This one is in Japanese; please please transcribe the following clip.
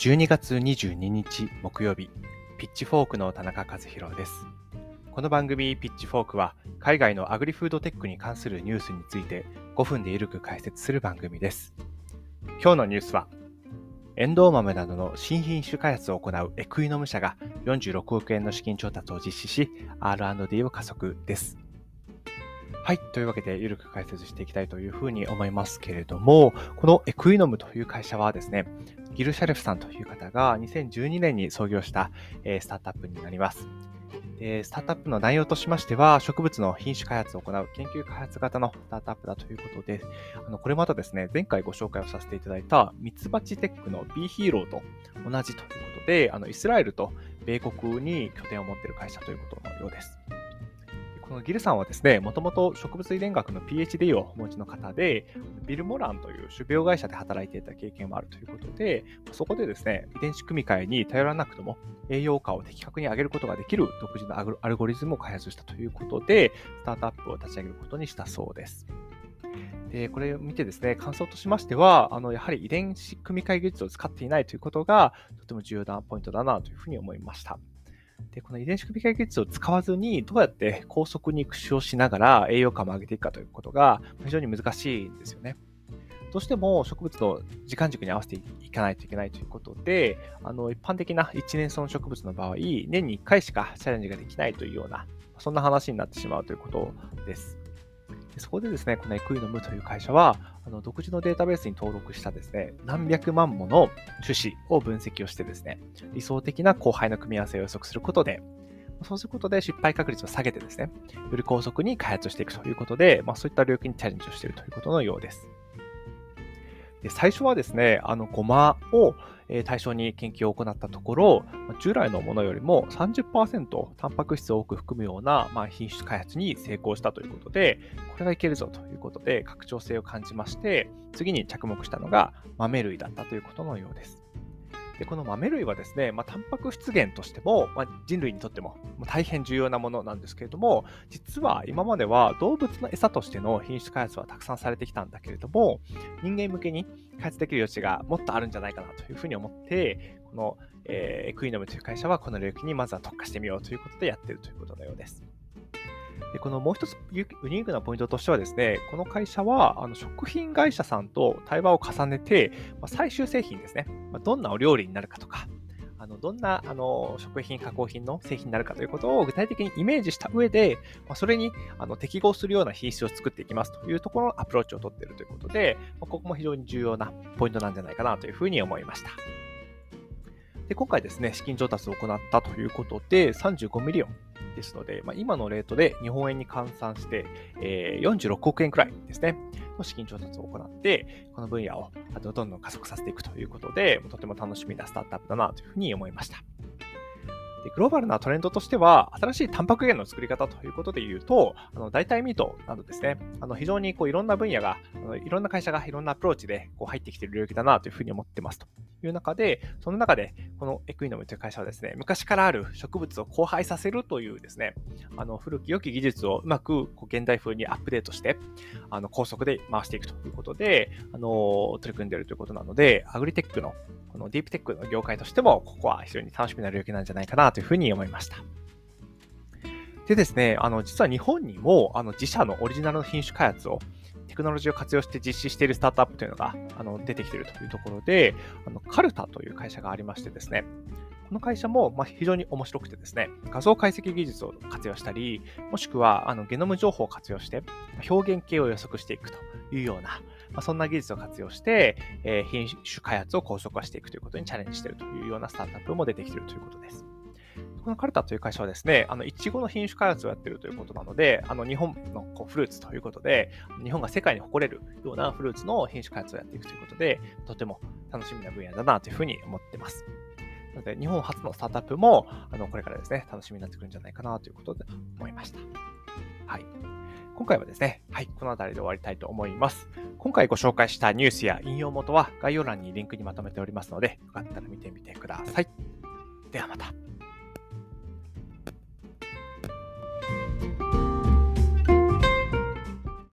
12月22日木曜日、ピッチフォークの田中和弘です。この番組ピッチフォークは海外のアグリフードテックに関するニュースについて5分でゆるく解説する番組です。今日のニュースは、エンドウ豆などの新品種開発を行うエクイノム社が46億円の資金調達を実施し、R&D を加速です。はい。というわけで、ゆるく解説していきたいというふうに思いますけれども、このエクイノムという会社はですね、ギル・シャレフさんという方が2012年に創業した、えスタートアップになります。でスタートアップの内容としましては、植物の品種開発を行う研究開発型のスタートアップだということで、あのこれまたですね、前回ご紹介をさせていただいたミツバチテックの B ヒーローと同じということで、あのイスラエルと米国に拠点を持っている会社ということのようです。このギルさんはですね、もともと植物遺伝学の PhD をお持ちの方で、ビル・モランという種苗会社で働いていた経験もあるということで、そこでですね、遺伝子組み換えに頼らなくとも栄養価を的確に上げることができる独自のアルゴリズムを開発したということで、スタートアップを立ち上げることにしたそうです。で、これを見てですね、感想としましては、あの、やはり遺伝子組み換え技術を使っていないということが、とても重要なポイントだなというふうに思いました。で、この遺伝子組み換え技術を使わずに、どうやって 高速に駆使をしながら栄養価も上げていくかということが非常に難しいんですよね。どうしても植物の時間軸に合わせていかないといけないということで、あの一般的な一年草の植物の場合、年に1回しかチャレンジができないというような、そんな話になってしまうということです。でそこでですね、このエクイノムという会社は、あの独自のデータベースに登録したですね、何百万もの種子を分析をしてですね、理想的な後輩の組み合わせを予測することで、そうすることで失敗確率を下げてですね、より高速に開発していくということで、まあ、そういった領域にチャレンジをしているということのようです。で最初はですね、あの、ゴマを対象に研究を行ったところ、従来のものよりも30%タンパク質を多く含むような、まあ、品種開発に成功したということで、これがいけるぞということで拡張性を感じまして、次に着目したのが豆類だったということのようです。でこの豆類はですね、まあ、タンパク質源としても、まあ、人類にとっても大変重要なものなんですけれども、実は今までは動物の餌としての品種開発はたくさんされてきたんだけれども、人間向けに開発できる余地がもっとあるんじゃないかなというふうに思って、この、えー、エクイノムという会社はこの領域にまずは特化してみようということでやっているということのようです。でこのもう一つユニークなポイントとしてはですね、この会社はあの食品会社さんと対話を重ねて、まあ、最終製品ですね、まあ、どんなお料理になるかとか、あのどんなあの食品加工品の製品になるかということを具体的にイメージした上で、まあ、それにあの適合するような品質を作っていきますというところのアプローチを取っているということで、ま、ここも非常に重要なポイントなんじゃないかなというふうに思いました。で今回ですね、資金調達を行ったということで、35 million ですので、まあ、今のレートで日本円に換算して、えー、46億円くらいですね、の資金調達を行って、この分野をあとどんどん加速させていくということで、とても楽しみなスタートアップだなというふうに思いました。でグローバルなトレンドとしては、新しいタンパク源の作り方ということで言うと、あの代替ミートなどですね、あの非常にこういろんな分野が、あのいろんな会社がいろんなアプローチでこう入ってきている領域だなというふうに思ってますと。いう中で、その中で、このエクイノムという会社はですね、昔からある植物を交配させるというですね、あの古き良き技術をうまくこう現代風にアップデートして、あの高速で回していくということで、あの取り組んでいるということなので、アグリテックの、このディープテックの業界としても、ここは非常に楽しみな領域なんじゃないかなというふうに思いました。でですね、あの、実は日本にも、あの、自社のオリジナルの品種開発をクノロジーを活用して実施しているスタートアップというのがあの出てきているというところで、あのカルタという会社がありましてですね、この会社もま非常に面白くてですね、画像解析技術を活用したり、もしくはあのゲノム情報を活用して、表現系を予測していくというような、ま、そんな技術を活用して、え、品種開発を高速化していくということにチャレンジしているというようなスタートアップも出てきているということです。このカルタという会社はですね、あの、いちごの品種開発をやってるということなので、あの、日本のこうフルーツということで、日本が世界に誇れるようなフルーツの品種開発をやっていくということで、とても楽しみな分野だなというふうに思ってます。なので、日本初のスタートアップも、あの、これからですね、楽しみになってくるんじゃないかなということで思いました。はい。今回はですね、はい、この辺りで終わりたいと思います。今回ご紹介したニュースや引用元は概要欄にリンクにまとめておりますので、よかったら見てみてください。ではまた。